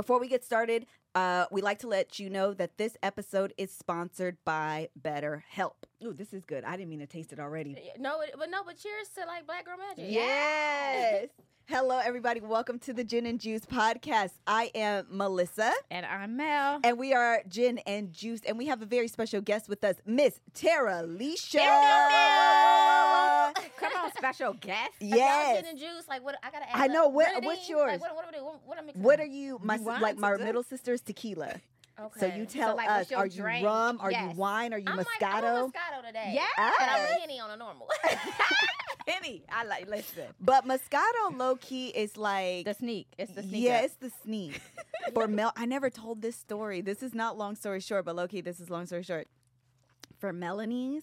Before we get started, uh, we like to let you know that this episode is sponsored by BetterHelp. Ooh, this is good. I didn't mean to taste it already. No, but no, but cheers to like Black Girl Magic. Yes. Hello, everybody. Welcome to the Gin and Juice podcast. I am Melissa, And I'm Mel. and we are Gin and Juice, and we have a very special guest with us, Miss Terilisha. Come on, special guest. Like, y'all Yes. gin and juice. Like what? I gotta. Add I know, up. what- Grenadine? what's yours? Like, what, what, what, what, what am What are you? My You like my to- middle sister's tequila. Okay. So you tell like, us: what's your Are you drink? rum? Are you wine? Are you I'm Moscato? like I'm Moscato today. Yeah. But I'm Yes. a Henny on a normal. Penny. I like, listen. But Moscato low key is like The sneak. It's the sneak. Yeah, up. it's the sneak. For Mel, I never told this story. This is not long story short, but low key, this is long story short. For Melanie's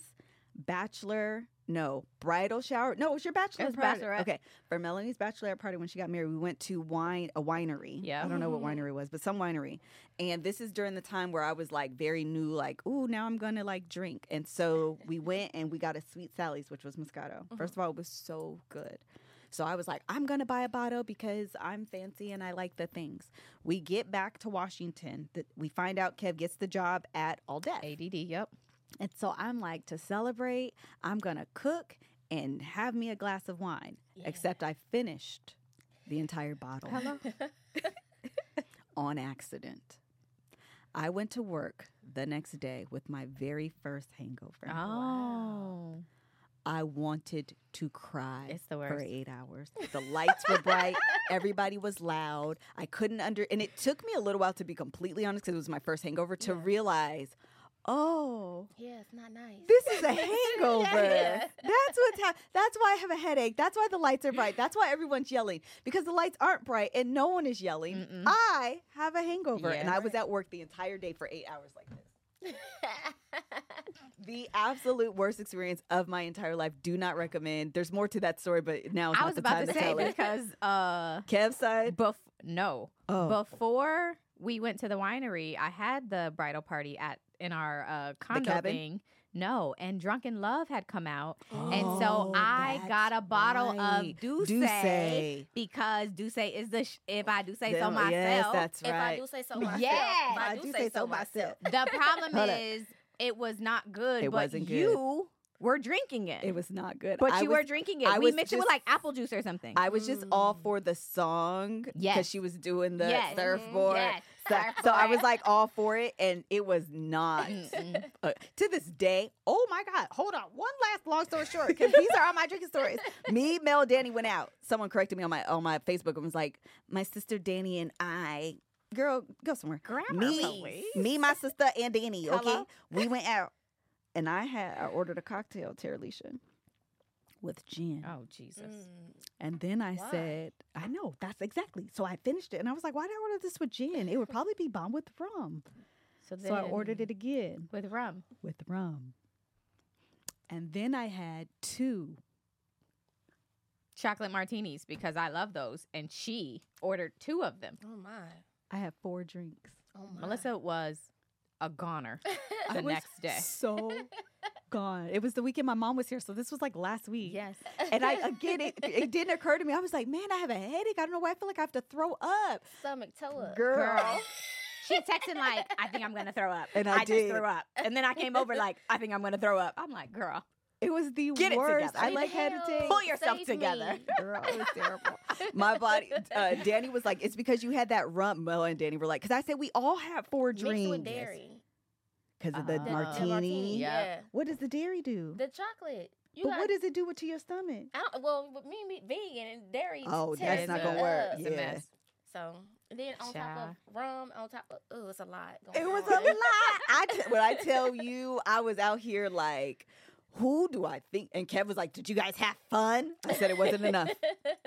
bachelor, no, bridal shower. No, it was your bachelor It was party. bachelorette. Okay, for Melanie's bachelorette party when she got married, we went to wine a winery. Yeah. I don't know what mm-hmm. winery was, but some winery. And this is during the time where I was like very new, like, ooh, now I'm gonna like drink. And so we went and we got a sweet Sally's, which was Moscato. Mm-hmm. First of all, it was so good. So I was like, I'm gonna buy a bottle because I'm fancy and I like the things. We get back to Washington. That we find out Kev gets the job at All Def. ADD. Yep. And so I'm like, to celebrate, I'm gonna cook and have me a glass of wine. Except I finished the entire bottle Hello. on accident. I went to work the next day with my very first hangover. Oh. I wanted to cry It's the worst. for eight hours. The lights were bright. Everybody was loud. I couldn't under, and it took me a little while to be completely honest because it was my first hangover to Yeah. realize, oh, yeah, it's not nice. this is a hangover. Yeah. That's what's happening. That's why I have a headache. That's why the lights are bright. That's why everyone's yelling because the lights aren't bright and no one is yelling. Mm-mm. I have a hangover, and Yeah. I was at work the entire day for eight hours like this. The absolute worst experience of my entire life. Do not recommend. There's more to that story, but now I not was the about time to to say tell it. because uh, Kev side. bef- no, Oh. before we went to the winery, I had the bridal party at in our uh, condo thing. No, and Drunk in Love had come out, and Oh, so I got a bottle right. of D'ussé, D'ussé. because D'ussé is the sh- if I do say so myself. Yes, that's right. if I do say so myself. Yeah. if I, do, say, so myself. The problem is it was not good, It but wasn't good. you were drinking it. It was not good. but I you was, were drinking it. I we was mixed it with like apple juice or something. I was just all for the song because Yes. she was doing the Yes. Surfboard. Yes. So, so I was like all for it, and it was not. Uh, to this day, oh my God, hold on. One last long story short, because these are all my drinking stories. Me, Mel, Danny went out. Someone corrected me on my on my Facebook and was like, my sister Danny and I, girl, go somewhere. Grammar, me, please. me, my sister, and Danny. Okay, Hello? we went out, and I had I ordered a cocktail, Terilisha, with gin. oh Jesus! Mm. And then I Why? said, I know, that's exactly. So I finished it and I was like, why did I order this with gin? It would probably be bomb with rum. So, So I ordered it again with rum. with rum. And then I had two. chocolate martinis because I love those, and she ordered two of them. Oh my. I had four drinks. Oh my. Melissa was a goner I the was next day. So gone. It was the weekend my mom was here. So this was like last week. Yes, And I again, it, it didn't occur to me. I was like, man, I have a headache. I don't know why I feel like I have to throw up. stomach toe up. Girl. girl. She texted like, "I think I'm gonna throw up," And I just did. threw up. And then I came over like, "I think I'm gonna throw up." I'm like, "Girl, It was the Get worst. together. I Need like had to take pull yourself Save together." me. Girl, it was terrible. My body, uh, Danny was like, it's because you had that rum. Mel and Danny were like, because I said we all have four Mixed drinks. with dairy. Because of the Uh, The- the martini. Yeah. Yeah. What does the dairy do? The chocolate. You but got, what does it do to your stomach? I don't, well, with me being vegan and dairy. Oh, tears that's not gonna up. work. It's a Yeah. mess. So then on top of rum, on top of oh, it's a lot. going It was on. a lot. I t- when I tell you, I was out here like, who do I think? And Kev was like, "Did you guys have fun?" I said it wasn't enough.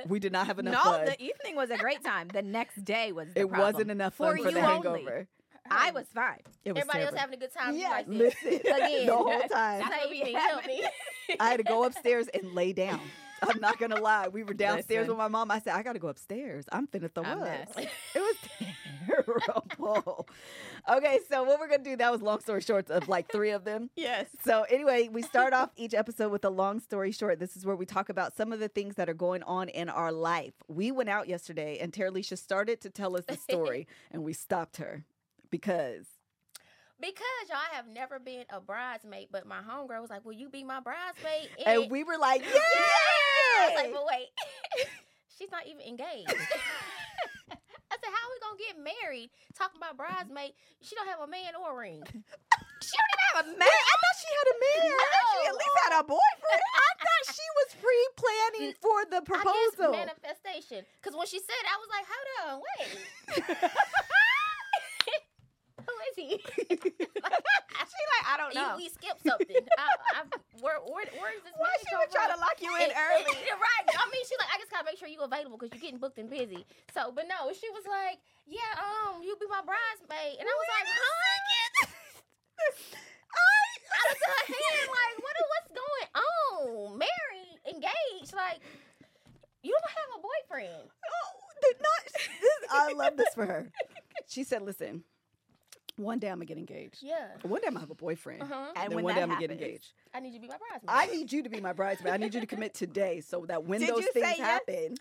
We did not have enough no, fun. the evening was a great time. The next day was the it problem. wasn't enough For fun for you the only. hangover. I was fine. It was Everybody terrible. else having a good time. you Yes, like. Listen, Again. the whole time That's what Save we me, me. I had to go upstairs and lay down. I'm not gonna lie. We were downstairs Listen. with my mom. I said, I gotta go upstairs. I'm finna throw A up. It was terrible. okay, so what we're gonna do, that was long story short of like three of them. Yes. So anyway, we start off each episode with a long story short. This is where we talk about some of the things that are going on in our life. We went out yesterday and Tara started to tell us the story and we stopped her because Because y'all have never been a bridesmaid, but my homegirl was like, "Will you be my bridesmaid?" and we were like, I was like, "But wait, she's not even engaged." I said, "How are we gonna get married? Talking about bridesmaid, she don't have a man or a ring." She don't even have a man. I thought she had a man. No. She at least had a boyfriend. I thought she was pre-planning for the I proposal. guess manifestation. Because when she said, it, I was like, "Hold on, wait, who is he?" She like, I don't You- know. we skipped something. I, I, where, where, where is this? Why she would try to lock you in early? right. I mean, she like, I just gotta make sure you available because you're getting booked and busy. So, but no, she was like, yeah, um, you be my bridesmaid, and I was like, huh? I was in her head like, what? What's going on? Married, engaged, like. You don't have a boyfriend. Oh, they're not. This, I love this for her. She said, "Listen, one day I'm gonna get engaged. Yeah. One day I'm gonna have a boyfriend, Uh-huh. And then when one that day I'm gonna get engaged. I need you to be my bridesmaid. I need you to be my bridesmaid. I need you to commit today, so that when Did those you things say yes? happen,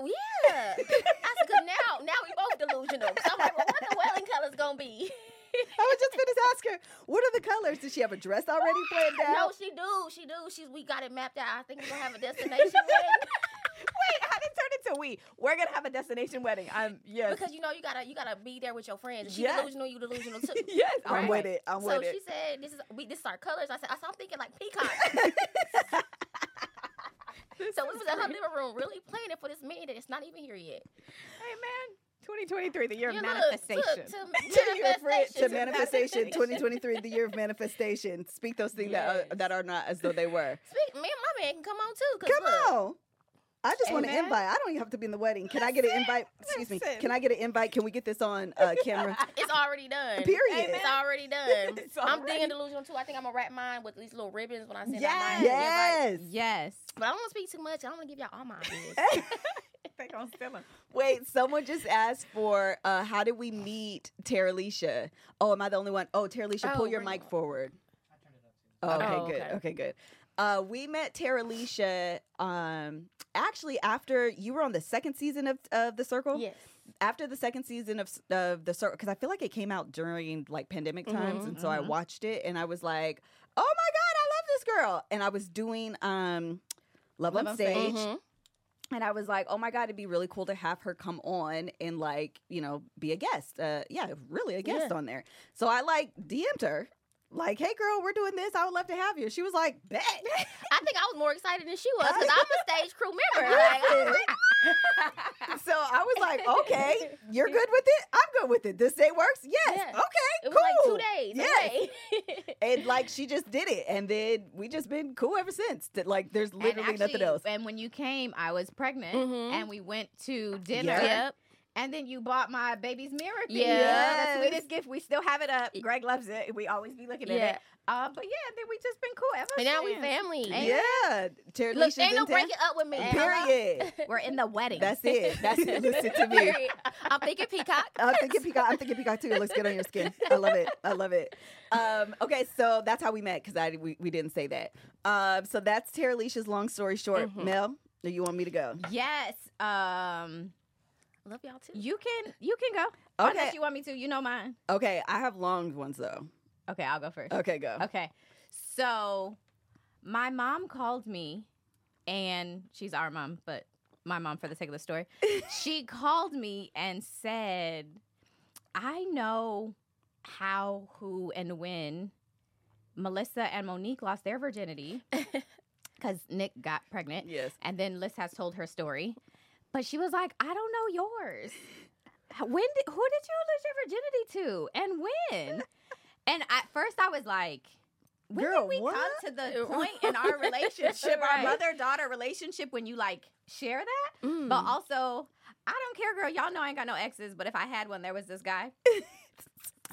Yeah. I said, cause now, now we both delusional. So I'm like, well, what the wedding color's gonna be? I was just gonna ask her, what are the colors? Does she have a dress already planned out? No, she do. She do. She's we got it mapped out. I think we're gonna have a destination wedding Wait, how did it turn into we? We're gonna have a destination wedding. I'm yes. because you know you gotta you gotta be there with your friends. If She Yeah. delusional, you delusional too. yes, I'm with it. I'm so with it. So she said, "This is we. This is our colors." I said, I said, "I'm thinking like peacock." so we was in her living room, really planning for this man that it's not even here yet. Hey man, 2023, the year of look, manifestation. To, to friend, to manifestation. manifestation, 2023, the year of manifestation. Speak those things that are, that are not as though they were. Speak, me and my man can come on too. Come look, on. I just want an invite. I don't even have to be in the wedding. Can I get an invite? Excuse me. Can I get an invite? Can we get this on uh, camera? It's already done. Period. It's already done. It's I'm already- being delusional too. I think I'm gonna wrap mine with these little ribbons when I send out Yes. mine. Yes. yes. But I don't want to speak too much. I don't want to give y'all all my ideas. they gonna steal them. Wait, someone just asked for uh, how did we meet Terilisha? Oh, am I the only one? Oh, Terilisha, pull Oh, your bring mic it up. forward. Oh, okay, Oh, good. okay. Okay, good. Uh, we met Terilisha um, actually after you were on the second season of, of The Circle. yes. after the second season of of the circle because I feel like it came out during like pandemic times, Mhm, and so I mhm. watched it and I was like, oh my god, I love this girl, and I was doing um Love, Love on stage. Mhm. And I was like, oh my God, it'd be really cool to have her come on and like, you know, be a guest. Uh, yeah, really a guest Yeah. on there. So I like DM'd her, like, hey girl, we're doing this. I would love to have you. She was like, bet. I think I was more excited than she was because I'm a stage crew member. Like, I'm so I was like, okay, you're good with it. I'm good with it. This day works. Yes. Yeah. Okay. it was cool. like two days. Yes. away. And like she just did it, and then we just been cool ever since. That like there's literally and nothing else. And when you came, I was pregnant, Mhm. and we went to dinner. Yeah. Yep. And then you bought my baby's mirror. thing. Yes. the sweetest gift. We still have it up. Greg loves it. We always be looking at Yeah. it. Uh, but yeah, then we just been cool ever And now we family. Ain't- yeah, Terry Look, Alicia's ain't no in town. breaking up with me. Period. We're in the wedding. That's it. That's it. Listen to me. I'm thinking peacock. I'm thinking peacock. I'm thinking peacock too. It looks good on your skin. I love it. I love it. Um, okay, so that's how we met because I we, we didn't say that. Um, so that's Terilisha's long story short. Mhm. Mel, do you want me to go? yes. Um, Love y'all too. you can you can go. Okay. Unless you want me to. You know mine. Okay, I have long ones though. Okay, I'll go first. Okay, go. Okay. So my mom called me and she's our mom, but my mom for the sake of the story. she called me and said, I know how, who, and when Melissa and Monique lost their virginity because Nick got pregnant. Yes. And then Liz has told her story. But she was like, I don't know yours. When did who did you lose your virginity to? And when? and at first I was like, when Girl, did we what? come to the point in our relationship, our mother daughter relationship, when you like share that? Mm. But also, I don't care, girl. Y'all know I ain't got no exes, but if I had one, there was this guy.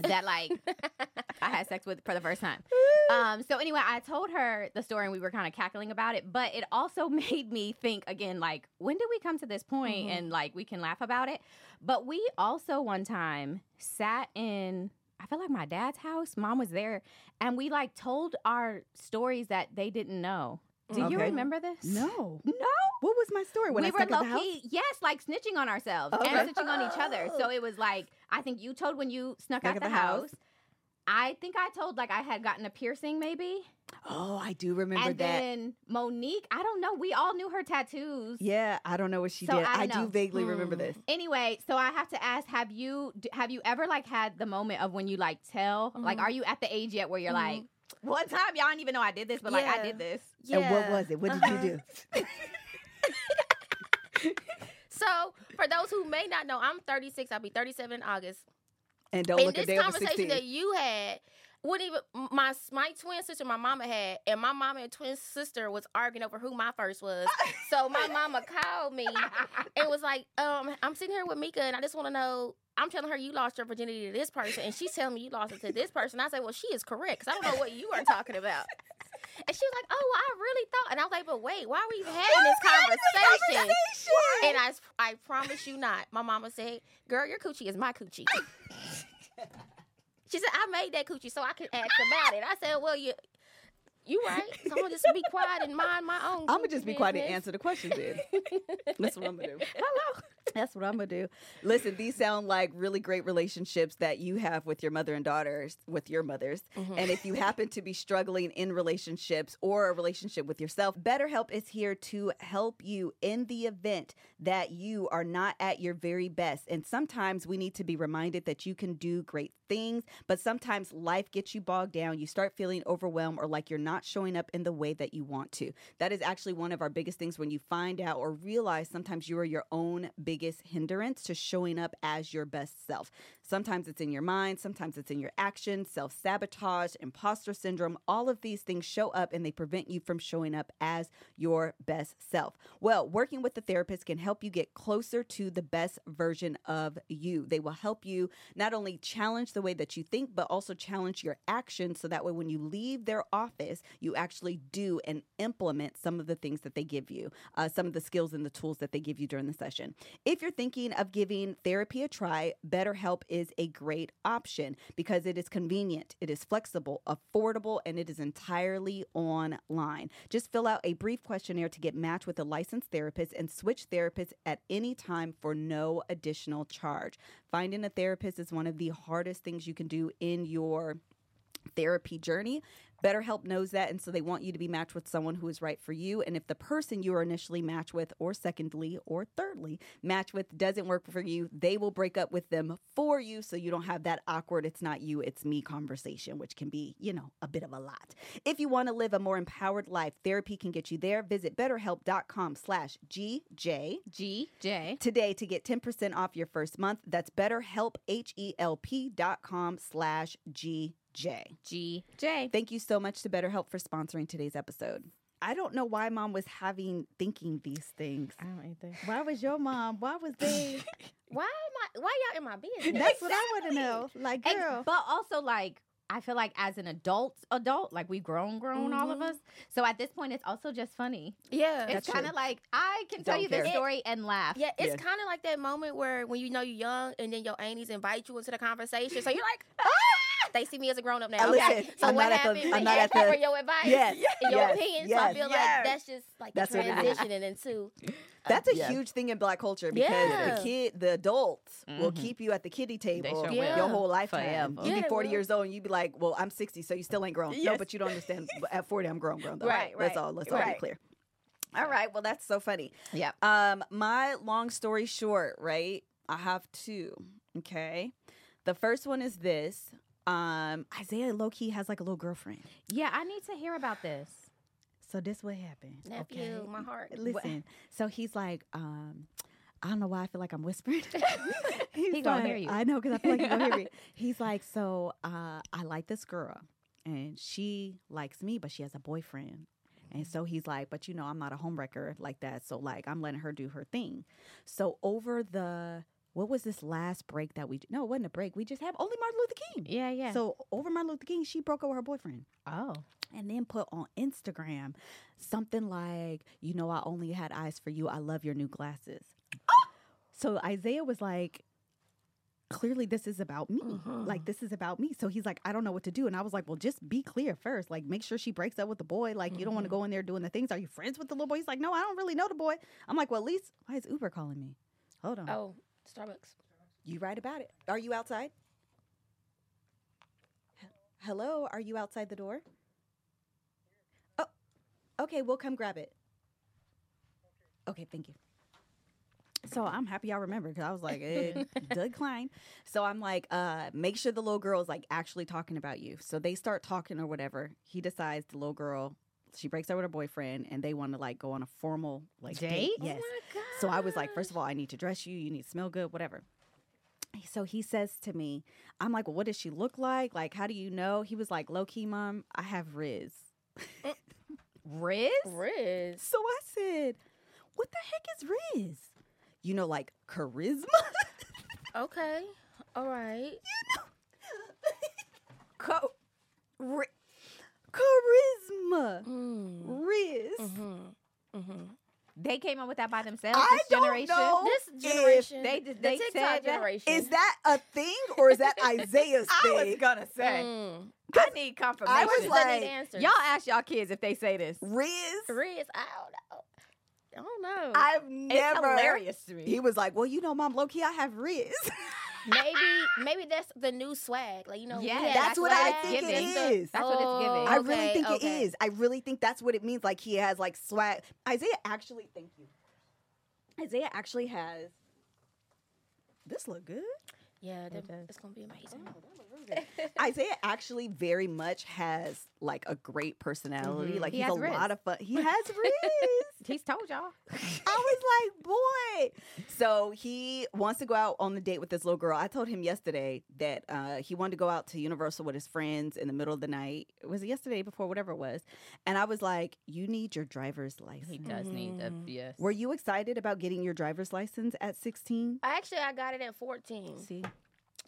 that like I had sex with for the first time. Um, so anyway, I told her the story and we were kind of cackling about it, but it also made me think again, like, when did we come to this point Mhm. and like we can laugh about it? But we also one time sat in I feel like my dad's house, mom was there, and we like told our stories that they didn't know. Do you remember this? No. No. What was my story when we I were stuck low the house? key, yes, like snitching on ourselves Okay. and snitching on each other. So it was like I think you told when you snuck Snuck out the, the house. house. I think I told like I had gotten a piercing maybe, Oh, I do remember and that. then Monique. I don't know. We all knew her tattoos. yeah, I don't know what she So, did. I I, don't do vaguely remember Hmm. this. Anyway, so I have to ask: Have you have you ever like had the moment of when you like tell like Mhm. Are you at the age yet where you're Mhm. like one time y'all didn't even know I did this, but like I Yeah. did this. And what was it? What did Uh-huh. you do? So, for those who may not know, I'm 36. I'll be 37 in August. And don't and look a this day over conversation 16. that you had, wouldn't even my my twin sister, my mama had, and my mama and twin sister was arguing over who my first was. so my mama called me and was like, um, I'm sitting here with Mika, and I just want to know. I'm telling her you lost your virginity to this person, and she's telling me you lost it to this person. I say, well, she is correct because I don't know what you are talking about. And she was like, "Oh, well, I really thought." And I was like, "But wait, why are we having this conversation?" And I, I promise you not. My mama said, "Girl, your coochie is my coochie." she said, "I made that coochie so I could ask about it." I said, "Well, you, you right. So I'm gonna just be quiet and mind my own." I'm gonna just be quiet and answer the questions then. That's what I'm gonna do. Hello. That's what I'm gonna do. Listen, these sound like really great relationships that you have with your mother and daughters, with your mothers. Mhm. And if you happen to be struggling in relationships or a relationship with yourself, BetterHelp is here to help you in the event that you are not at your very best. And sometimes we need to be reminded that you can do great things, but sometimes life gets you bogged down. You start feeling overwhelmed or like you're not showing up in the way that you want to. That is actually one of our biggest things when you find out or realize sometimes you are your own biggest hindrance to showing up as your best self. Sometimes it's in your mind, sometimes it's in your actions, self sabotage, imposter syndrome. All of these things show up and they prevent you from showing up as your best self. Well, working with a therapist can help you get closer to the best version of you. They will help you not only challenge the way that you think, but also challenge your actions so that way when you leave their office, you actually do and implement some of the things that they give you, uh, some of the skills and the tools that they give you during the session. If you're thinking of giving therapy a try, BetterHelp is a great option because it is convenient, it is flexible, affordable, and it is entirely online. Just fill out a brief questionnaire to get matched with a licensed therapist and switch therapists at any time for no additional charge. Finding a therapist is one of the hardest things you can do in your therapy journey. BetterHelp knows that, and so they want you to be matched with someone who is right for you. And if the person you are initially matched with, or secondly, or thirdly, matched with doesn't work for you, they will break up with them for you so you don't have that awkward, it's not you, it's me conversation, which can be, you know, a bit of a lot. If you want to live a more empowered life, therapy can get you there. Visit betterhelp.com slash GJ G J. today to get 10% off your first month. That's betterhelp, H-E-L-P dot com slash GJ. G J. Thank you so much to BetterHelp for sponsoring today's episode. I don't know why mom was having thinking these things. I don't either. Why was your mom? Why was they? Why am I? Why y'all in my business? That's what I want to know. Like, Ex- girl. but also like I feel like as an adult, adult, like we grown, grown, all of Mhm. us. So at this point, it's also just funny. yeah. It's kind of like I can tell Don't you this care. story and laugh. Yeah, it's Yes. kind of like that moment where when you know you're young and then your aunties invite you into the conversation. So you're like, ah! they see me as a grown up now. Okay. listen, So I'm what not at the- I'm They not at the- for your advice Yes, and your yes, opinion. So I yes, feel yes. like that's just like That's what it is. transitioning into. That's a Yeah. huge thing in black culture because Yeah. the kid, the adults will Mhm. keep you at the kiddie table sure will. your whole lifetime. Forever. You'd Yeah, be they 40 will. years old and you'd be like, well, I'm 60, so you still ain't grown. No, Yes. but you don't understand. At 40, I'm grown, grown though. Right, Let's right, all, let's all be right. clear. All right. Well, that's so funny. Yeah. Um, my long story short, right? I have two. Okay. The first one is this. Um, Isaiah low key has like a little girlfriend. Yeah, I need to hear about this. So this what happened. Nephew, my heart. Listen. So he's like, um, I don't know why I feel like I'm whispering. He's He gonna like- hear you. I know because I feel like he's gonna hear me. He's like, so uh, I like this girl, and she likes me, but she has a boyfriend. And so he's like, but you know, I'm not a homewrecker like that. So like, I'm letting her do her thing. So over the what was this last break that we? No, it wasn't a break. We just had only Martin Luther King. Yeah, yeah. So over Martin Luther King, she broke up with her boyfriend oh. and then put on Instagram something like, you know, I only had eyes for you. I love your new glasses. So Isaiah was like, clearly this is about me. Uh-huh. Like this is about me. So he's like, I don't know what to do. And I was like, well, just be clear first. Like make sure she breaks up with the boy. Like you don't want to mm-hmm. go in there doing the things. Are you friends with the little boy? He's like, no, I don't really know the boy. I'm like, well, at least why is Uber calling me? Hold on. Oh, Starbucks. You right about it. Are you outside? Hello, are you outside the door? Oh, okay, we'll come grab it. Okay, thank you. So I'm happy I remember because I was like, eh, decline. So I'm like, uh, make sure the little girl is like actually talking about you. So they start talking or whatever. He decides the little girl, she breaks up with her boyfriend, and they want to like go on a formal like Date? Oh Yes. So I was like, first of all, I need to dress you. You need to smell good, whatever. So he says to me, I'm like, well, what does she look like? Like, how do you know? He was like, low key, mom, I have Riz. Riz? Riz. So I said, what the heck is Riz? You know, like charisma? Okay. All right. Co- Ri- charisma. Mm. Riz. Mm-hmm. Mm-hmm. They came up with that by themselves. I this don't generation. know. This generation, they did- the they TikTok said that- generation, Is that a thing or is that Isaiah's thing? I was thing? gonna say. Mm. I need confirmation. I was like, that need answers. y'all ask y'all kids if they say this. Riz? Riz, I don't know. I don't know. I've It's never. hilarious to me. He was like, well, you know, mom, low key, I have Riz. maybe, maybe that's the new swag. Like you know, Yeah, had That's what I think it that's the- is. That's what it's giving. I Oh, really okay, think okay. it is. I really think that's what it means. Like he has like swag. Isaiah actually, thank you. Isaiah actually has. This look good. Yeah, that- does. it's gonna be amazing. Isaiah actually very much has like a great personality. Mhm. Like He he's has a Riz. lot of fun. He has Riz. He's told y'all. I was like, boy. So he wants to go out on the date with this little girl. I told him yesterday that uh, he wanted to go out to Universal with his friends in the middle of the night. It Was yesterday before, whatever it was? And I was like, you need your driver's license. He does need a Mhm. yes. Were you excited about getting your driver's license at 16? Actually, I got it at 14. See?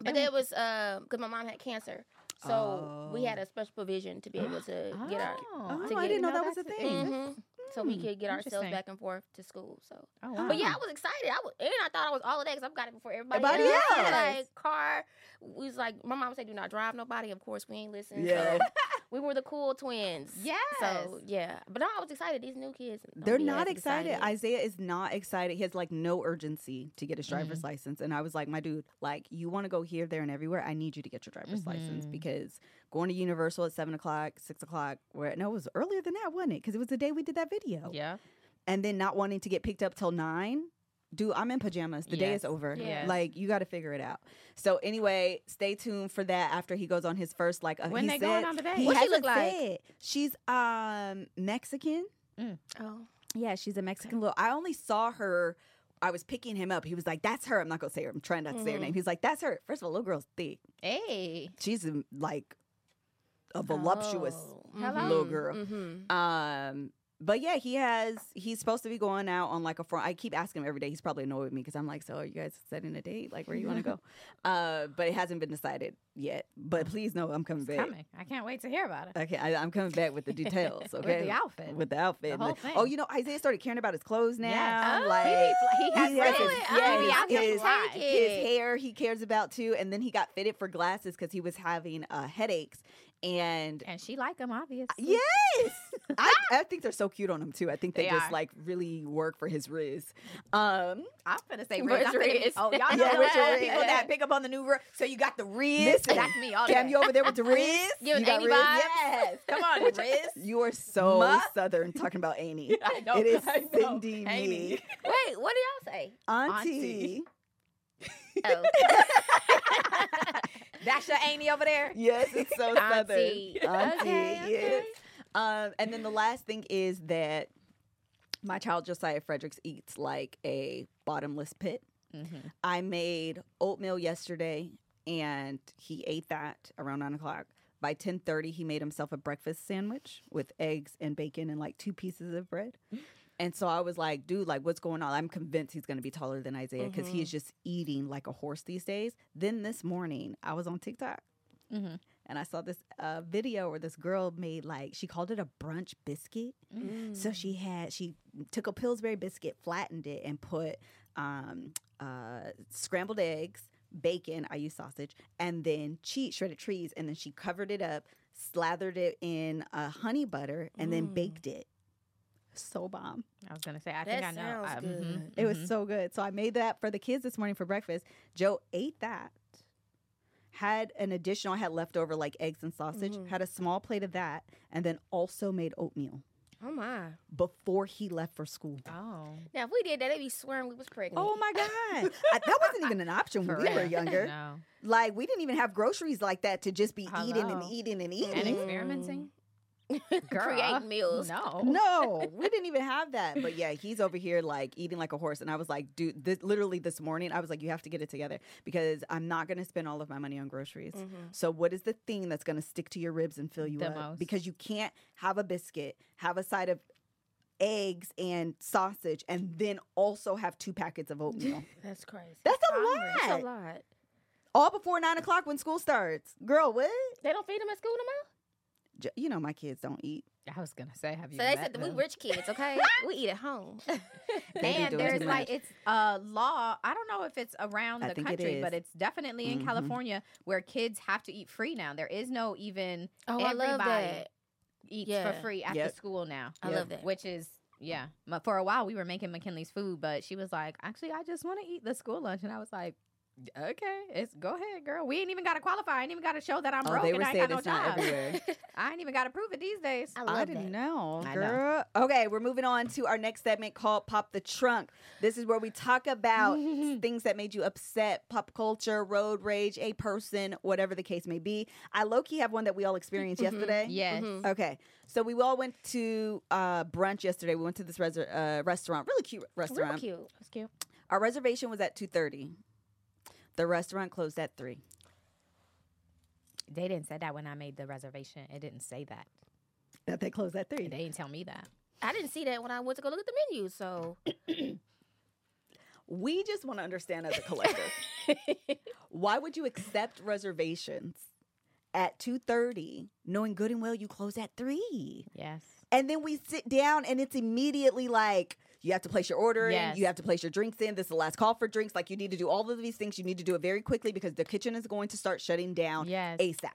But it was because my mom had cancer, so we had Oh. a special provision to be able to get our. Oh, to I didn't know you that was a that's thing. Mhm. So we Mm, could get ourselves back and forth to school. So, Oh, wow. but yeah, I was excited. I was, and I thought I was all of that because I've got it before everybody, Everybody else. else. Like car, we was like my mom said, "Do not drive nobody." Of course, we ain't listening. Yeah. So we were the cool twins. Yes. So yeah, but no, I was excited. These new kids, they're not as excited. Isaiah is not excited. He has like no urgency to get his driver's Mm-hmm. license. And I was like, my dude, like you want to go here, there, and everywhere. I need you to get your driver's license Mm-hmm. Mhm. because going to Universal at seven o'clock, six o'clock, where no, it was earlier than that, wasn't it? Because it was the day we did that video. Yeah. And then not wanting to get picked up till nine. Dude, I'm in pajamas. The day is over. Yes. Like you got to figure it out. So anyway, stay tuned for that after he goes on his first like. Uh, When he they said, going on the date? He What she hasn't look like? said. She's um Mexican. Oh, Yeah, she's a Mexican little. I only saw her. I was picking him up. He was like, "That's her." I'm not gonna say her. I'm trying not to say her Mhm. name. He's like, "That's her." First of all, little girl's thick. Hey. She's um, like a voluptuous Oh, Hello. little girl. Mm-hmm. Um, but yeah, he has. He's supposed to be going out on like a front. I keep asking him every day. He's probably annoyed with me because I'm like, "So are you guys setting a date? Like, where you want to go?" uh, but it hasn't been decided yet. But please know I'm coming It's back. coming. I can't wait to hear about it. Okay, I, I'm coming back with the details. With Okay, the outfit. with the outfit. The whole Like, thing. Oh, you know, Isaiah started caring about his clothes now. Yes. Oh, like he, he has he has really? his, Oh, yeah, he be his, his hair he cares about too. And then he got fitted for glasses because he was having uh, headaches. And And she like him, obviously. yes, I, I think they're so cute on him too. I think they, They just are. like really work for his Riz. Um, I'm gonna say Riz. I'm Riz? Oh, y'all Yeah, know your Riz? people that pick up on the new Riz. So you got the Riz. Listen, That's me all Cam, you over there with the Riz? You got Amy Riz? Yes. Come on, Riz. You are so Ma? southern talking about Annie. I know. It is I know. sending Amy. me. Wait, what do y'all say? Auntie. Auntie. Oh, That's your Amy over there. Yes, it's so southern. Auntie. Auntie, Okay, okay. yes. Um, and then the last thing is that my child Josiah Fredericks eats like a bottomless pit. Mm-hmm. I made oatmeal yesterday, and he ate that around nine o'clock. By ten thirty, he made himself a breakfast sandwich with eggs and bacon and like two pieces of bread. And so I was like, dude, like, what's going on? I'm convinced he's going to be taller than Isaiah because he Mhm. is just eating like a horse these days. Then this morning, I was on TikTok Mhm. and I saw this uh, video where this girl made like, she called it a brunch biscuit. Mm. So she had, she took a Pillsbury biscuit, flattened it, and put um, uh, scrambled eggs, bacon, I use sausage, and then cheese, shredded cheese. And then she covered it up, slathered it in uh, honey butter, and then Mm. baked it. So bomb. I was gonna say, I That think I know. sounds I- good. mhm, It was mhm. so good. So I made that for the kids this morning for breakfast. Joe ate that. Had an additional, I had leftover like eggs and sausage, Mhm. had a small plate of that, and then also made oatmeal Oh my! before he left for school. Oh, Now if we did that, they'd be swearing we was pregnant. Oh my God. I, that wasn't even an option when for we were younger. No. Like, we didn't even have groceries like that to just be eating and eating and eating. And Mm. experimenting. Creating meals. No. No, we didn't even have that. But yeah, he's over here like eating like a horse. And I was like, dude, this, literally this morning, I was like, you have to get it together because I'm not going to spend all of my money on groceries. Mhm. So, what is the thing that's going to stick to your ribs and fill you The up? most. Because you can't have a biscuit, have a side of eggs and sausage, and then also have two packets of oatmeal. That's crazy. That's a lot. That's a lot. All before nine o'clock when school starts. Girl, what? They don't feed them at school no more. J- You know, my kids don't eat. I was gonna say, have you? So they said that we them? rich kids, okay? we eat at home. They be and there's like it's a law. I don't know if it's around I the think it country, but it's definitely in Mhm. California where kids have to eat free now. There is no even Oh, I love Everybody. that. eats Yeah. for free at Yep. the school now. I Yep. love that. Which is yeah. But for a while we were making McKinley's food, but she was like, actually, I just want to eat the school lunch, and I was like. Okay, it's go ahead, girl. We ain't even got to qualify. I ain't even got to show that I'm Oh, broke they and I ain't saying got no not job. everywhere. I ain't even got to prove it these days. I I didn't that. know, I know. girl. Okay, we're moving on to our next segment called Pop the Trunk. This is where we talk about things that made you upset, pop culture, road rage, a person, whatever the case may be. I low key have one that we all experienced Mhm. yesterday. Yes. Mhm. Okay, so we all went to uh, brunch yesterday. We went to this res- uh, restaurant, really cute Real restaurant. cute. That's cute. Our reservation was at two thirty. The restaurant closed at three. They didn't say that when I made the reservation. It didn't say that. That they closed at three. They didn't tell me that. I didn't see that when I went to go look at the menu. So We just want to understand as a collective. Why would you accept reservations at 2:30 knowing good and well you close at 3? Yes. And then we sit down and it's immediately like you have to place your order Yes. in, you have to place your drinks in. This is the last call for drinks. Like you need to do all of these things. You need to do it very quickly because the kitchen is going to start shutting down Yes. ASAP.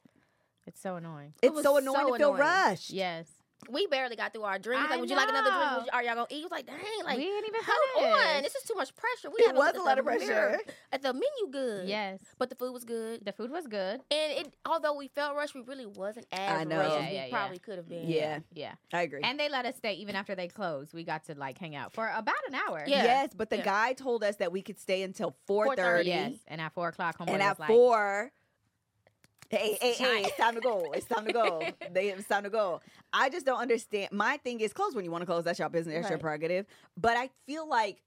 It's so annoying. It's was so annoying so to feel annoying. rushed. Yes. We barely got through our drinks. Like, would you like another drink? you, are y'all gonna eat? It was like, dang, like we ain't even hold on. finished. This is too much pressure. We It haven't was a lot of pressure. mirror. At the menu, good. Yes. but the food was good. The food was good. And it, although we felt rushed, we really wasn't as I know. rushed as Yeah, we yeah, yeah. probably could have been. Yeah. Yeah. I agree. And they let us stay even after they closed. We got to like hang out for about an hour. Yeah. Yes, but the Yeah. guy told us that we could stay until 4:30. 4:30. Yes. And at four o'clock, homeboy and was at like, four, hey, hey, hey, time. it's time to go. It's time to go. they, it's time to go. I just don't understand. My thing is close when you want to close. That's your business. That's your prerogative. But I feel like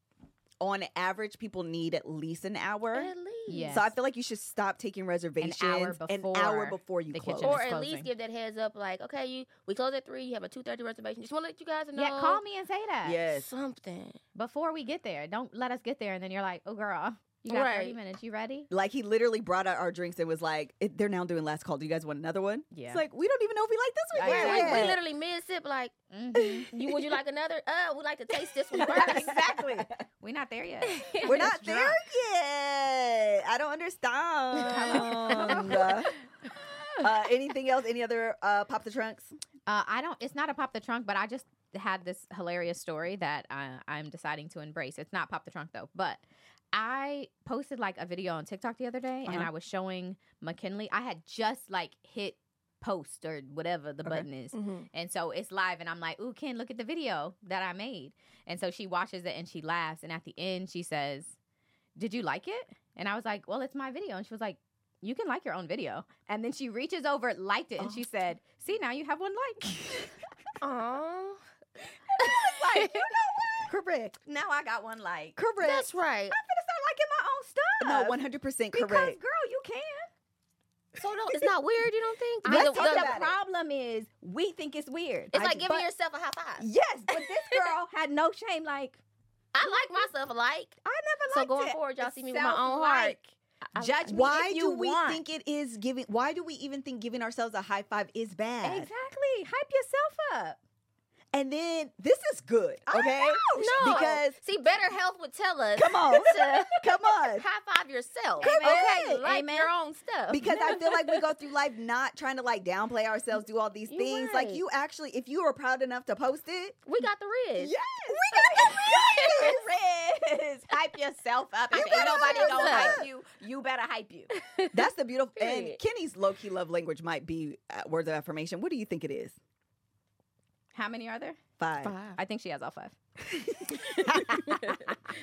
on average, people need at least an hour. At least. Yes. So I feel like you should stop taking reservations an hour before before you close. Or at least give that heads up, like, okay, you we close at three. You have a two thirty reservation. Just want to let you guys know. Yeah, call me and say that. yes. something. Before we get there. Don't let us get there and then you're like, oh girl, you got 30 minutes. You ready? Like he literally brought out our drinks and was like, it, "They're now doing last call. Do you guys want another one?" Yeah. It's like we don't even know if we like this one. I yet. know. We, we literally mid sip, like, Mm-hmm. you would you like another? Uh, we like to taste this one first. exactly. We're not there yet. We're not It's there yet. I don't understand. uh, anything else? Any other uh, pop the trunks? Uh, I don't. It's not a pop the trunk, but I just had this hilarious story that uh, I'm deciding to embrace. It's not pop the trunk though, but I posted like a video on TikTok the other day, and Uh-huh. I was showing McKinley. I had just like hit post or whatever the Okay. button is, Mhm. and so it's live, and I'm like, "Ooh, Ken, look at the video that I made." And so she watches it and she laughs, and at the end she says, "Did you like it?" And I was like, "Well, it's my video," and she was like. You can like your own video. And then she reaches over, liked it, and Oh. she said, See, now you have one like. Aw, like, you know what? Correct. Now I got one like. Correct. that's right. I'm gonna start liking my own stuff. No, one hundred percent correct. Because, girl, you can. So don't, it's not weird, you don't think? I Let's think the problem is we think it's weird. it's I like do- giving but- yourself a high five. yes, but this girl had no shame. Like I like myself alike. I never So going it. forward, y'all It see me with my own sounds heart. like I- Judge me Why if do we want. think it is giving? Why do we even think giving ourselves a high five is bad? Exactly. Hype yourself up. And then this is good, okay? know. No, Because see, BetterHelp would tell us come on, come on. high five yourself. Amen. Okay, like Amen. your own stuff. Because I feel like we go through life not trying to like downplay ourselves, do all these things. Like you actually, if you were proud enough to post it, we got the Riz. yes, We got the Riz, We got the Riz! hype yourself up. If You ain't better nobody gonna hype you, you better hype you. That's the beautiful. and Kenny's low key love language might be uh, words of affirmation. What do you think it is? How many are there? Five. I think she has all five.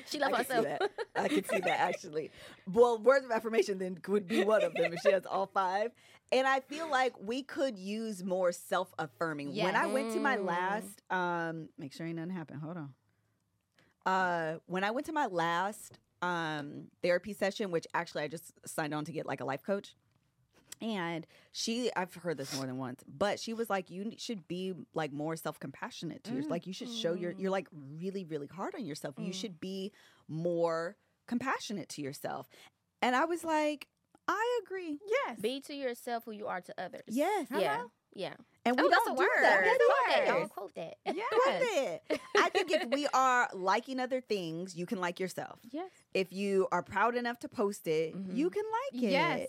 she I love can herself. I can see that actually. Well, words of affirmation then would be one of them if she has all five. And I feel like we could use more self affirming. When I went to my last, um, make sure ain't nothing happened. Hold on. Uh, when I went to my last um therapy session, which actually I just signed on to get like a life coach. And she, I've heard this more than once, but she was like, you should be like more self compassionate to yours. Mm. Like, you should show your, you're like really, really hard on yourself. You Mm. should be more compassionate to yourself. And I was like, I agree. Yes. Be to yourself who you are to others. Yes. Yeah. Hello? Yeah. And we oh, that's don't a do word. that. That's That a is. word. Y'all quote that. Quote Yes. it. I think if we are liking other things, you can like yourself. Yes. If you are proud enough to post it, Mhm. you can like it. Yes.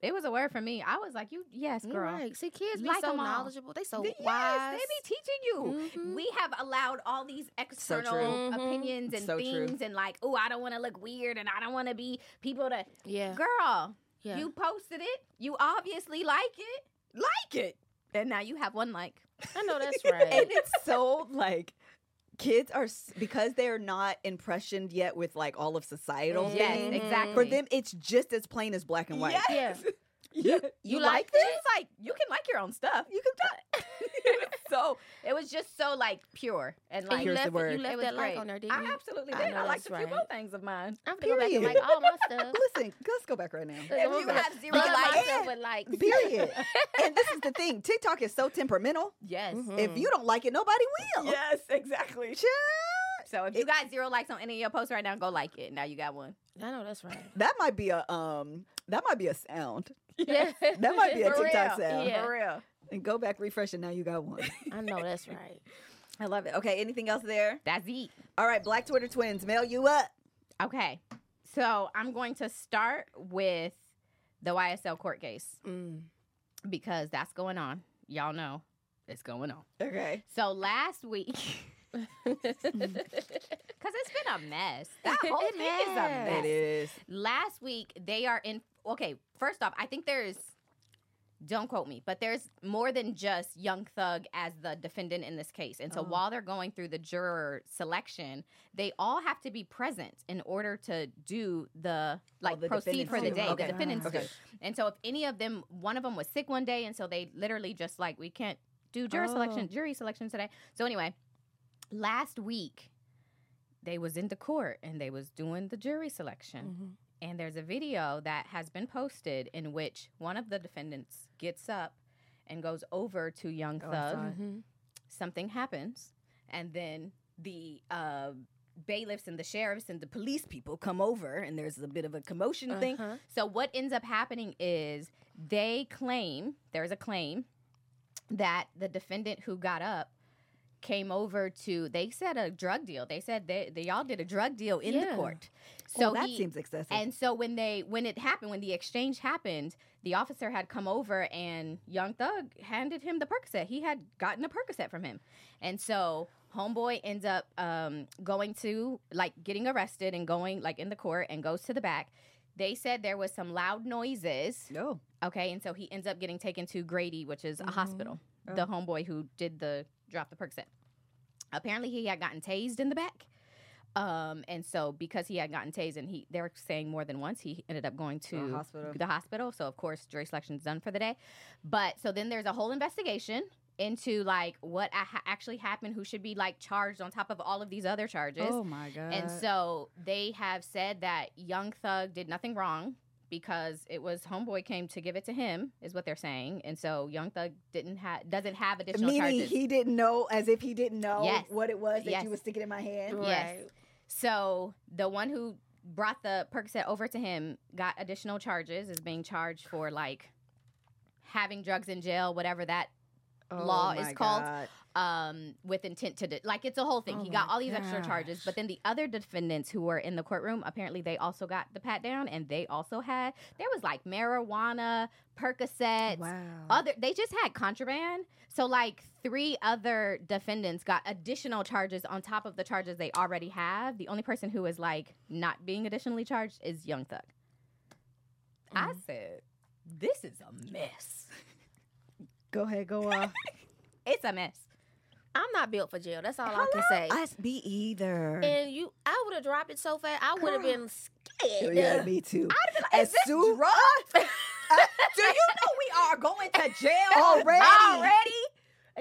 It was a word for me. I was like, you, yes, girl. right. See, kids be Like so 'em all. knowledgeable. They so Th- wise. They be teaching you. Mhm. We have allowed all these external true. Mhm. opinions and So true. things, and like, oh, I don't want to look weird, and I don't want to be people to. yeah. Girl, Yeah. you posted it. You obviously like it. Like it, and now you have one like. I know that's right. and right. it's so like kids are because they're not impressioned yet with like all of societal Yes, things. exactly. For them, it's just as plain as black and white. Yes. Yeah. You, You like like this? Like you can like your own stuff. You can. do it. so it was just so like pure and And like you Here's the left, word. you it left was that like on there, didn't I absolutely did. know I, liked that's a few right. more things of mine. I have to go back and like all my stuff. Listen, let's go back right now. If you have zero likes, myself with likes. Period. and this is the thing: TikTok is so temperamental. yes, Mhm. If you don't like it, nobody will. yes, exactly. Child. So if you got zero likes on any of your posts right now, go like it. Now you got one. I know that's right. That might be a um. That might be a sound. Yeah. That might be a For TikTok real. sound. Yeah. For real. And go back, refresh, and now you got one. I know that's right. I love it. Okay, anything else there? That's it. All right, Black Twitter twins, mail you up. Okay. So I'm going to start with the YSL court case Mm. because that's going on. Y'all know it's going on. Okay. So last week, because it's been a mess. That whole It thing is a mess. It is. Last week, they are in. Okay, first off, I think there's. Don't quote me, but there's more than just Young Thug as the defendant in this case. And so Oh. while they're going through the juror selection, they all have to be present in order to do the like the proceed for the day. too. The defendants Okay. do. And so if any of them, one of them was sick one day, and so they literally just like we can't do juror Oh. selection, jury selection today. So anyway, last week they was in the court and they was doing the jury selection. Mhm. And there's a video that has been posted in which one of the defendants gets up and goes over to Young Oh, Thug. saw it. Mhm. Something happens, and then the uh, bailiffs and the sheriffs and the police people come over, and there's a bit of a commotion thing. Uh-huh. So what ends up happening is they claim there's a claim that the defendant who got up came over to they said a drug deal. They said they, they all did a drug deal in the court. So So that he- seems excessive. and so when they when it happened, when the exchange happened, the officer had come over and Young Thug handed him the Percocet. He had gotten a Percocet from him. And so homeboy ends up um, going to like getting arrested and going like in the court and goes to the back. They said there was some loud noises. no. Okay, and so he ends up getting taken to Grady, which is Mhm. a hospital. Oh. The homeboy who did the drop the Percocet. Apparently, he had gotten tased in the back. Um, and so because he had gotten tased, and he they were saying more than once, he ended up going to a hospital. the hospital. So of course, jury selection is done for the day. But so then there's a whole investigation into like what ha- actually happened, who should be like charged on top of all of these other charges. Oh my god. And so they have said that Young Thug did nothing wrong because it was homeboy came to give it to him is what they're saying, and so Young Thug didn't have doesn't have additional charges. Meaning charges. he didn't know, as if he didn't know Yes. what it was that Yes. you was sticking in my hand. Yes. So the one who brought the Percocet over to him got additional charges, is being charged for like having drugs in jail, whatever that law Oh is called. Um, with intent to de- like it's a whole thing. Oh he got all these extra charges, but then the other defendants who were in the courtroom apparently they also got the pat down, and they also had there was like marijuana, Percocets, Wow. other they just had contraband. So like three other defendants got additional charges on top of the charges they already have. The only person who is like not being additionally charged is Young Thug. I Mm. said, this is a mess. Go ahead, go off. It's a mess. I'm not built for jail. That's all I can say. I be either. and you, I would have dropped it so fast. I would have been scared. yeah, me too. I'd be like, As is this soon- drugs? Uh, do you know we are going to jail Already. Already?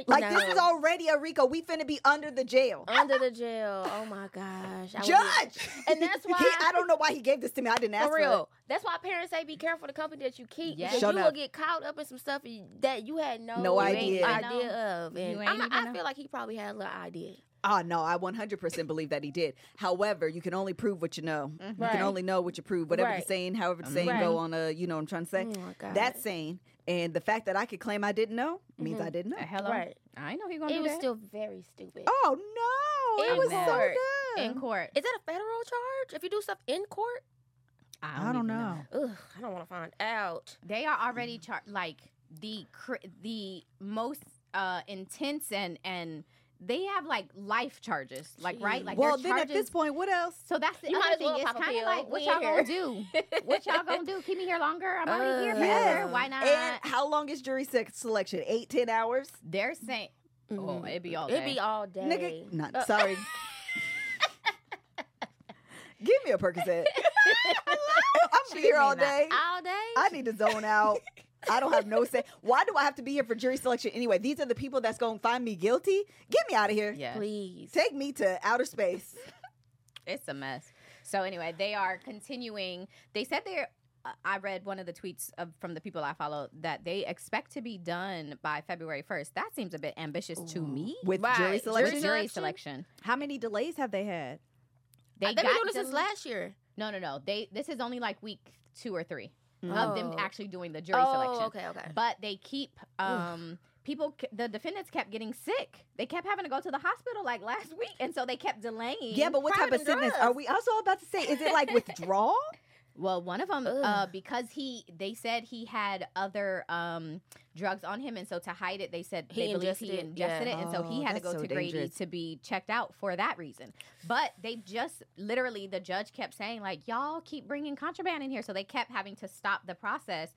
Like this is already a RICO. We finna be under the jail. under the jail. Oh my gosh. I would be- Judge. And that's why- He- I don't know why he gave this to me. I didn't ask For for, it. real. That's why parents say be careful the company that you keep. Yes. Because Show you will get caught up in some stuff that you had no, No idea. idea of. And I'm, even I feel like he probably had a little idea. Oh no, I 100% believe that he did. However, you can only prove what you know. You Right. can only know what you prove. Whatever Right. the saying, however the saying Right. go on a, you know what I'm trying to say. Oh my God. That's saying. And the fact that I could claim I didn't know means Mhm. I didn't know. Uh, hello? Right. I know he gonna It do was that. still very stupid. Oh no, it In was so court. good. in court. Is that a federal charge? If you do stuff in court? I don't even know. Ugh, I don't want to find out. They are already char- like the cr- the most uh intense and and they have like life charges, like right, like well, then charges. at this point, what else? so that's the You other as well thing. It's pop a kind of like what y'all gonna do? what y'all gonna do? Keep me here longer? I'm already here Uh, forever. Yes. Why not? And how long is jury selection? Eight, ten hours? They're saying, oh, Mhm. it'd be all It'd be all day. Nigga, not Uh, sorry. Give me a Percocet. I'm here all me day. all day. I need to zone out. I don't have no say. Why do I have to be here for jury selection anyway? These are the people that's going to find me guilty. Get me out of here. yeah, Please. Take me to outer space. it's a mess. So anyway, they are continuing. They said they're. uh, I read one of the tweets of, from the people I follow that they expect to be done by February 1st. That seems a bit ambitious to me. With Right. jury Jury With selection. jury selection? selection. How many delays have they had? They They've been doing this since last year. No, no, no. They this is only like week two or three Mm. of them Oh. actually doing the jury oh, selection. okay, okay. But they keep um people the defendants kept getting sick. They kept having to go to the hospital like last week and so they kept delaying. Yeah, but what type of Private sickness drugs. are we? Also about to say, is it like withdrawal? Well, one of them, uh, because he, they said he had other um, drugs on him, and so to hide it, they said He they believe he ingested yeah. it, and so he Oh, had to go so to Grady dangerous. to be checked out for that reason. But they just literally, the judge kept saying like, y'all keep bringing contraband in here, so they kept having to stop the process.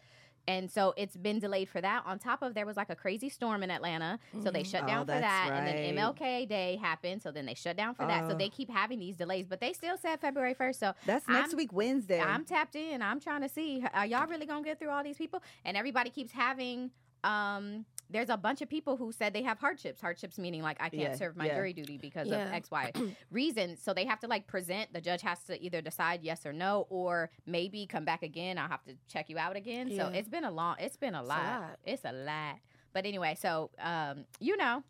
And so it's been delayed for that. On top of there was like a crazy storm in Atlanta, so they shut Oh, down for that's that. And then right. MLK Day happened, so then they shut down for that. So Oh. they keep having these delays, but they still said February first. So That's next I'm- week, Wednesday. I'm tapped in. I'm trying to see are y'all really gonna get through all these people? And everybody keeps having. Um, there's a bunch of people who said they have hardships. Hardships meaning like I can't Yeah, serve my yeah. jury duty because Yeah. of X, Y reason. So they have to like present. The judge has to either decide yes or no, or maybe come back again. I'll have to check you out again. So it's been a long. It's been a It's a lot. lot. It's a lot. But anyway, so um, you know,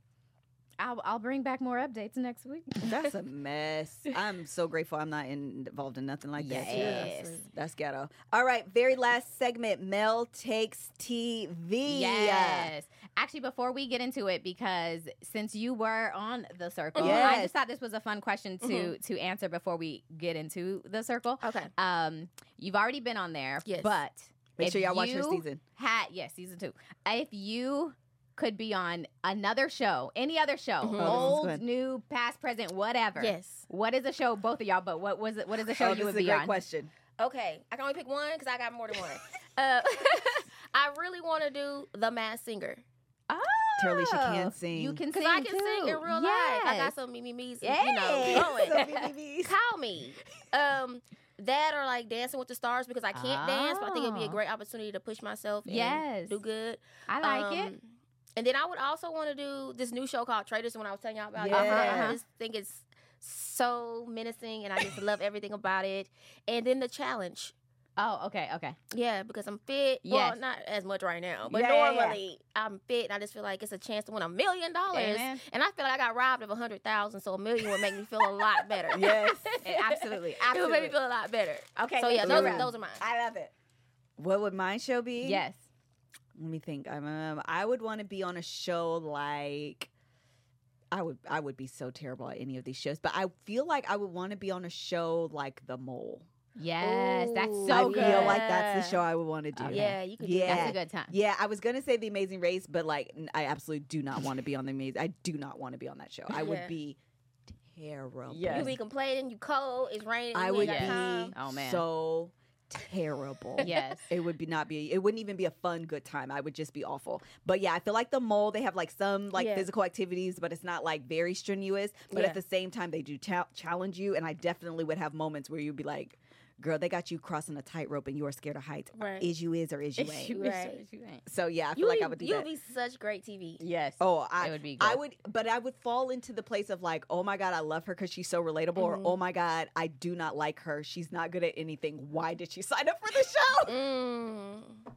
I'll I'll bring back more updates next week. That's a mess. I'm so grateful I'm not in, involved in nothing like that. too. Yes. That's ghetto. All right, very last segment. Mel takes TV. Yes. Actually, before we get into it, because since you were on the circle, I just thought this was a fun question to to answer before we get into the circle. Okay. Um, you've already been on there, Yes. but Make if sure y'all watch her season. Had yes, season two. If you could be on another show, any other show, Mhm. Oh, this is old, good. new, past, present, whatever. Yes. What is a show, both of y'all? But what was it? What is a show Oh, you this would is a be great on? question. Okay. I can only pick one because I got more than one. uh, I really want to do The Masked Singer. Oh, Terilisha can sing. You can Because sing I can sing in too. real life. I got some Mimi Me's, Yes. you know, going. So, Call me. Um, that or like Dancing with the Stars because I can't dance, but I think it'd be a Oh. great opportunity to push myself and Yes. do good. I like it. And then I would also want to do this new show called Traitors. When I was telling y'all about Yeah. it, I Uh-huh. just think it's so menacing, and I just love everything about it. And then the challenge. Oh, okay, okay. Yeah, because I'm fit. Yes. Well, not as much right now, but Yeah, yeah, yeah. normally I'm fit. And I just feel like it's a chance to win a million dollars. And I feel like I got robbed of a hundred thousand, so a million would make me feel a lot better. Yes. Eh, absolutely, It would absolutely. make me feel a lot better. Okay, So yeah, those, are those are mine. I love it. What would my show be? Yes. Let me think. I'm, um, I would want to be on a show like. I would I would be so terrible at any of these shows, but I feel like I would want to be on a show like The Mole. Yes, that's so I good. feel like that's the show I would want to do. Okay. Yeah, you could. Yeah. that. That's a good time. Yeah, I was gonna say The Amazing Race, but like I absolutely do not want to be on the Amazing. I do not want to be on that show. I would be terrible. Yes. You be complaining. You cold. It's raining. I would be time. Oh, man. so terrible. Yes. It would be not be. It wouldn't even be a fun good time. I would just be awful. But yeah, I feel like the mole. They have like some like Yeah. physical activities, but it's not like very strenuous. But Yeah. at the same time, they do cha- challenge you, and I definitely would have moments where you'd be like, "Girl, they got you crossing a tightrope, and you are scared of heights. Right. Is you is or is you ain't?" You Right. wish you ain't. so yeah, I feel You like would I would do you that. would be such great TV. Yes. Oh, I it would be I would, but I would fall into the place of like, oh my god, I love her because she's so relatable, Mhm. or oh my god, I do not like her. She's not good at anything. Why did she sign up for the show? Mm.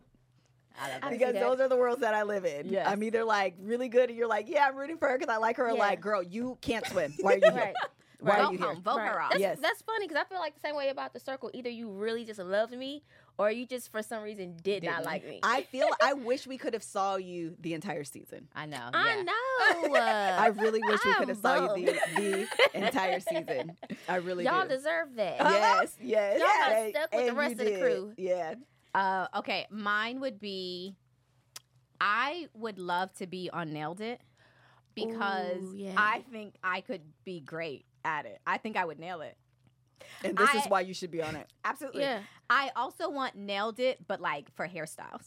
I love I it. see because those are the worlds that I live in. Yes. I'm either like really good, and you're like, yeah, I'm rooting for her because I like her, or Yeah. like, girl, you can't swim. Why are you here? Right. Why Vote are you here? home, vote Right. her off. That's, Yes. that's funny because I feel like the same way about the circle. Either you really just loved me, or you just for some reason did not Didn't. like me. I feel. I wish we could have saw you the entire season. I know. I yeah. know. I really wish we could have I'm saw you the, the entire season. I really Y'all do. deserve that. Yes, yes. Y'all got and- stuck with the rest of the crew. Yeah. Uh, okay, mine would be. I would love to be on Nailed It because Ooh, yeah. I think I could be great at it. I think I would nail it. And this is why you should be on it. Absolutely. Yeah. I also want Nailed It, but like for hairstyles.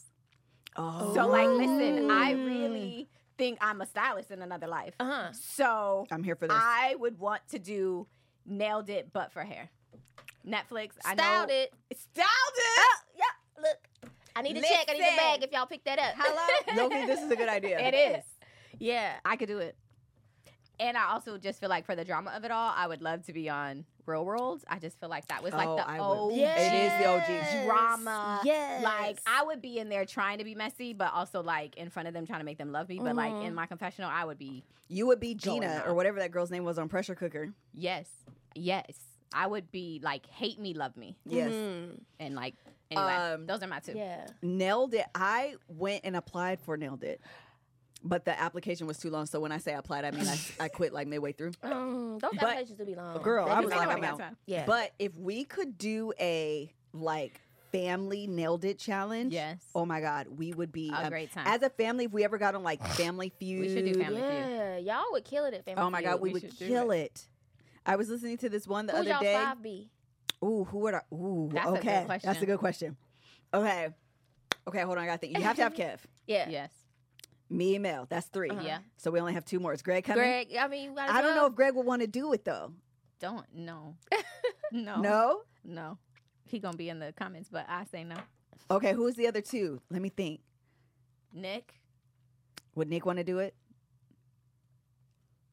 Oh. So like, listen, I really think I'm a stylist in another life. Uh huh. So I'm here for this. I would want to do Nailed It, but for hair. Netflix. I know. Styled it. Styled it. Oh, yeah. Look, I need a check. I need a bag. If y'all pick that up. Hello. Loki, this is a good idea. It is. Yeah. I could do it. And I also just feel like for the drama of it all, I would love to be on Real World. I just feel like that was like Oh, the I would. old It is the OG. drama. Yes. Like I would be in there trying to be messy, but also like in front of them trying to make them love me. But like Mhm. in my confessional, I would be You would be Gina or whatever that girl's name was on Pressure Cooker. yes, yes. I would be like hate me, love me, Yes. Mhm. and like anyway, Um, those are my two. Yeah. Nailed it. I went and applied for Nailed It. But the application was too long. So when I say I applied, I mean I, I quit like midway through. Um, those But- applications do be long. Girl, They I was like, I'm Anyway, out. Yeah. But if we could do a like family nailed it challenge, Yes, oh my God, we would be a um, great time. as a family. If we ever got on like Family Feud, we should do Family Feud. yeah, y'all would kill it at Family Oh my God, Feud. we, We would kill it. I was listening to this one the Who's other y'all day. five B? Ooh, who would I? Ooh, That's a good okay, that's a good question. Okay, okay, hold on, I got to think. You have to have Kev, Yeah. yes, me and Mel. That's 3 Uh-huh. yeah. So we only have two more. Is Greg coming? Greg, I mean, you might as I don't know if Greg would want to do it though. Don't no, no, No. no. He gonna be in the comments, but I say no. Okay, who's the other two? Let me think. Nick, Would Nick want to do it?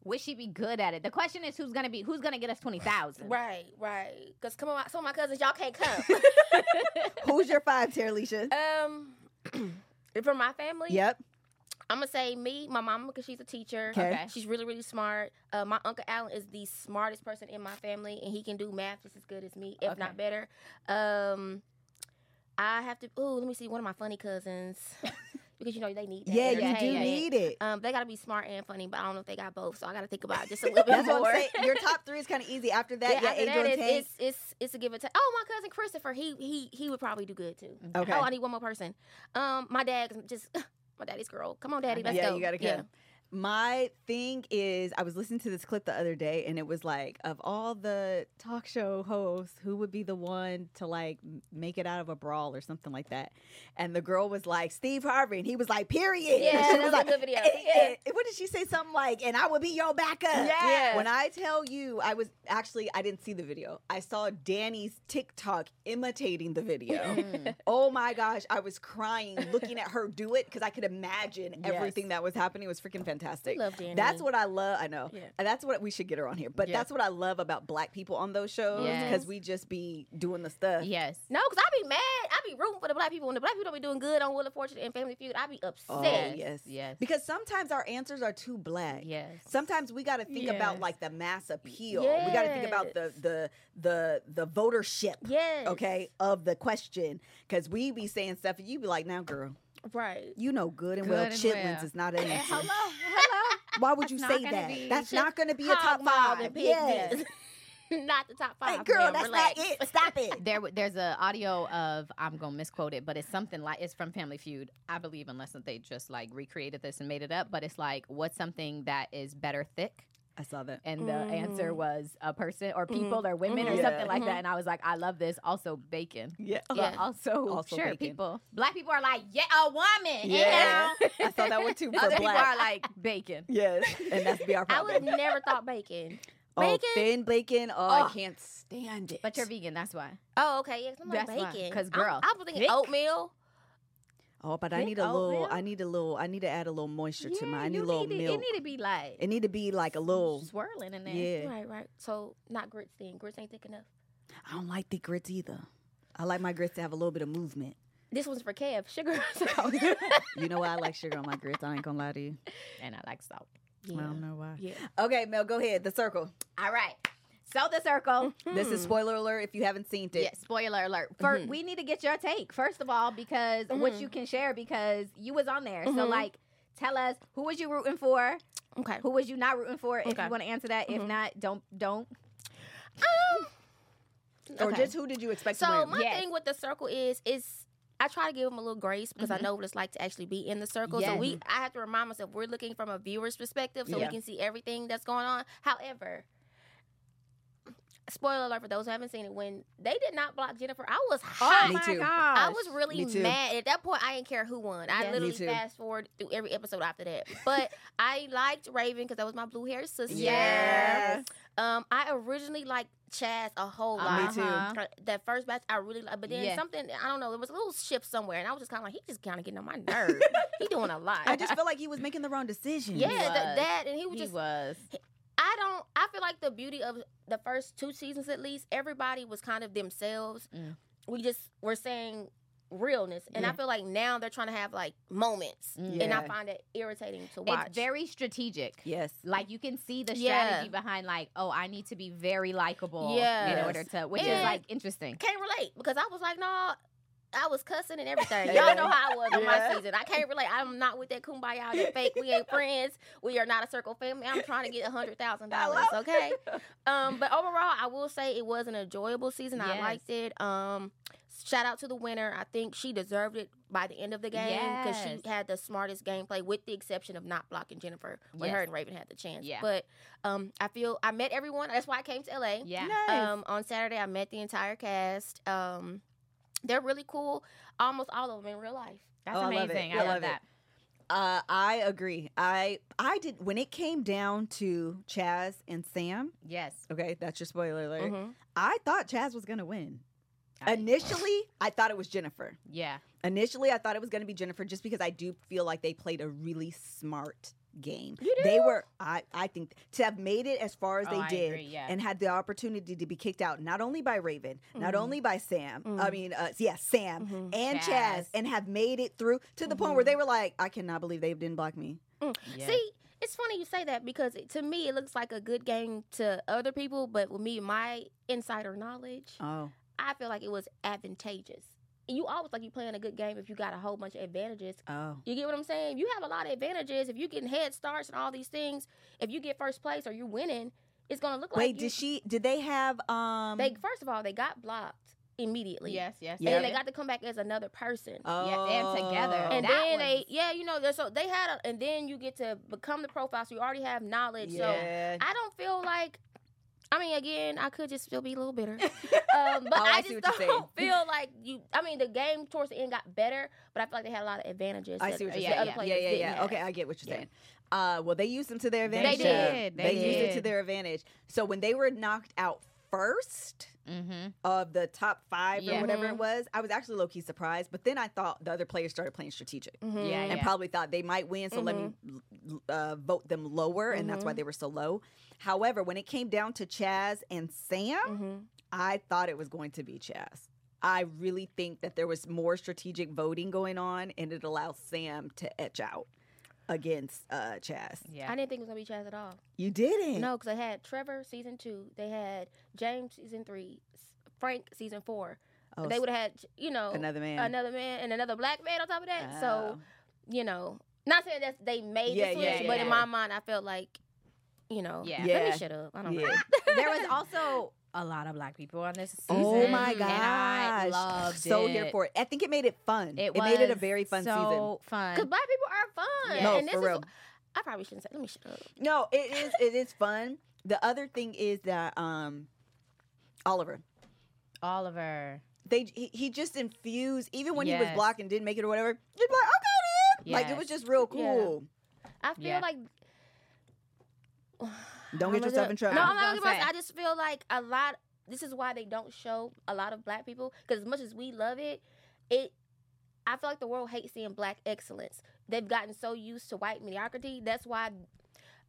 would she be good at it? The question is, who's gonna be? Who's gonna get us twenty thousand? Right, right. Because come on, some of my cousins, y'all can't come. Who's your five, Terilisha? um, for my family, Yep. I'm gonna say me, my mama, because she's a teacher. Okay. Okay. She's really, really smart. Uh, my uncle Alan is the smartest person in my family, and he can do math just as good as me, if Okay. not better. Um, I have to. Ooh, let me see. One of my funny cousins, because you know they need that. Yeah, you do entertainment. need it. Um, they gotta be smart and funny, but I don't know if they got both, so I gotta think about it just a little bit That's more. what I'm saying. Your top three is kind of easy. After that, yeah, yeah, after Adrian that, it's, it's it's it's a give and take. Oh, my cousin Christopher, he he he would probably do good too. Okay. Oh, I need one more person. Um, my dad just my daddy's girl. Come on, daddy, let's yeah, go. you gotta come. My thing is, I was listening to this clip the other day, and it was like, of all the talk show hosts, who would be the one to like make it out of a brawl or something like that? And the girl was like, Steve Harvey, and he was like, period. Yeah, And she that was a good video. "Eh, eh, Yeah. what did she say? Something like, and I would be your backup. Yeah. When I tell you, I was actually, I didn't see the video. I saw Danny's TikTok imitating the video. Mm. Oh my gosh, I was crying looking at her do it because I could imagine Yes. everything that was happening. It was freaking fantastic. Fantastic. We love Danny. That's what I love. I know. Yeah. And that's what we should get her on here. But Yeah. that's what I love about black people on those shows Yes. because we just be doing the stuff. Yes. No, because I be mad. I be rooting for the black people. When the black people don't be doing good on Wheel of Fortune and Family Feud, I be oh, upset. Oh, Yes. yes. Yes. Because sometimes our answers are too black. Yes. Sometimes we got to think about like the mass appeal. Yes. We got to think about the the the the votership. Yes. Okay, of the question, because we be saying stuff, and you be like, "Now, girl, Right. you know good and Good well, and chitlins well. is not an answer. Hello. Hello. Why would you say that? That's not going to be a top five. and pick Yes. this. not the top five. Like, girl, ma'am. that's Relax. not it. Stop it. there, there's an audio of I'm gonna misquote it, but it's something like it's from Family Feud, I believe, unless they just like recreated this and made it up. But it's like, what's something that is better thick? I saw that. And the answer Mhm. was a person or Mhm. people or women or Mhm. something Yeah. like that. And I was like, I love this. Also, bacon. Yeah. But Yeah. also, Also sure, bacon. people. Black people are like, yeah, a woman. Yeah. Yeah. I saw that one too for Other people are like bacon. yes, and that's be our problem. I would never thought bacon. Oh, Bacon? thin bacon. Oh, I Oh. can't stand it. But you're vegan, that's why. Oh, okay. Yeah, I'm like That's why, bacon. 'cause I'm- girl, I, was thinking thick. oatmeal. Oh, but I need a oh, little. oatmeal? I need a little. I need to add a little moisture to my. I need a little need milk. It need to be like It need to be like a little. swirling in there. Yeah. Right, right. So not grits then. Grits ain't thick enough. I don't like thick grits either. I like my grits to have a little bit of movement. This one's for Kev. Sugar. You know why I like sugar on my grits? I ain't gonna lie to you. And I like salt. yeah. I don't know why. Yeah. Okay, Mel, go ahead. The circle. All right. So the circle. This is Hmm. spoiler alert if you haven't seen it. Yeah, spoiler alert. For Mhm. we need to get your take first of all because what Mhm. you can share because you was on there. So Mhm. like, tell us who was you rooting for, Okay. who was you not rooting for. If Okay. you want to answer that, if Mhm. not, don't don't. Um, Or okay. just who did you expect to So my Yes. thing with the circle is is I try to give them a little grace because Mhm. I know what it's like to actually be in the circle. So we I have to remind myself we're looking from a viewer's perspective so Yeah. we can see everything that's going on. However, spoiler alert for those who haven't seen it, when they did not block Jennifer, I was hot. Me too. I was really mad. At that point, I didn't care who won. I Yes. literally fast forward through every episode after that. But I liked Raven because that was my blue haired sister. Yes. Um, I originally liked Chaz a whole Uh-huh. lot. Me too. Uh-huh. That first batch, I really liked, but then Yeah. something I don't know. There was a little shift somewhere, and I was just kind of like, he just kind of getting on my nerves. he doing a lot. I just felt like he was making the wrong decision. yeah, th- that, and he was He just. was. I don't. I feel like the beauty of the first two seasons, at least, everybody was kind of themselves. Mm. We just were saying realness, and I feel like now they're trying to have like moments, Mm. and I find it irritating to watch. It's very strategic. Yes. Like you can see the Yeah. strategy behind like, oh, I need to be very likable in order to which is like interesting. can't relate because I was like, no. I was cussing and everything. Y'all know how I was on my season. I can't relate. I'm not with that kumbaya, that fake. We ain't friends. We are not a circle family. I'm trying to get a hundred thousand dollars. Okay. Um, but overall, I will say it was an enjoyable season. I liked it. Um, shout out to the winner. I think she deserved it by the end of the game because Yes. she had the smartest gameplay, with the exception of not blocking Jennifer when her and Raven had the chance. Yeah. But um, I feel I met everyone. That's why I came to LA. Yeah. Nice. Um, on Saturday, I met the entire cast. Um, they're really cool. Almost all of them in real life. That's Oh, I love amazing. I I love that. Uh, I agree. I I did when it came down to Chaz and Sam. Yes. Okay, that's your spoiler alert. Mhm. I thought Chaz was gonna win. I- Initially, I thought it was Jennifer. Yeah. Initially, I thought it was going to be Jennifer just because I do feel like they played a really smart game. You They were, I, I think, to have made it as far as Oh, they I did agree, yeah. and had the opportunity to be kicked out, not only by Raven, not Mhm. only by Sam, I Mhm. mean, uh, yeah, Sam Mhm. and Chaz. Chaz. and have made it through to the point where they were like, I cannot believe they didn't block me. Yeah. See, it's funny you say that because it, to me it looks like a good game to other people, but with me, my insider knowledge, Oh, I feel like it was advantageous. You always like you playing a good game if you got a whole bunch of advantages. oh. You get what I'm saying? You have a lot of advantages if you getting head starts and all these things. If you get first place or you're winning, it's gonna look Wait, like Wait, did she? Did they have? Um. They first of all they got blocked immediately. Yes, yes. Yeah. and they got to come back as another person. oh, Yeah, and together. and that then they, yeah, you know, they're- so they had, a, and then you get to become the profile, so you already have knowledge. So Yeah. I don't feel like, I mean, again, I could just still be a little bitter, um, but Oh, I I, see just what you're don't feel like you. I mean, the game towards the end got better, but I feel like they had a lot of advantages. I see what you're saying. Yeah, yeah, didn't yeah. Okay, I get what you're Yeah. saying. Uh, well, they used them to their advantage. They did. They used it to their advantage. So when they were knocked out first Mm-hmm. of the top five Yeah. or whatever it Mhm. was, I was actually low key surprised. But then I thought the other players started playing strategic. Mhm. Yeah, and yeah. probably thought they might win, so let me uh, vote them lower, and that's why Mhm. they were so low. However, when it came down to Chaz and Sam, Mhm. I thought it was going to be Chaz. I really think that there was more strategic voting going on, and it allowed Sam to etch out against uh, Chaz. Yeah. I didn't think it was gonna be Chaz at all. You didn't. No, because they had Trevor season two, they had James season three, Frank season four. Oh, they would have had, you know, another man. another man and another black man on top of that. So Oh. you know, not saying that they made Yeah, the switch, yeah, but in my mind, I felt like, you know, Yeah. let me shut up. I don't Yeah. know. there was also a lot of black people on this season. Oh my and gosh! I loved so it. here for it. I think it made it fun. It, made it a very fun so season. fun. Because black people are fun. Yeah. No, and this for is, real. I probably shouldn't say. Let me shut up. No, it is. It is fun. The other thing is that um, Oliver. Oliver. They he, he just infused even when he was Yes. blocked and didn't make it or whatever. Just like okay, then. Like it was just real Yeah. cool. I feel Yeah. like. Don't get I'ma yourself in trouble. No, I I'm not gonna gonna say. say. I just feel like a lot. This is why they don't show a lot of black people because as much as we love it, it. I feel like the world hates seeing black excellence. They've gotten so used to white mediocrity. That's why,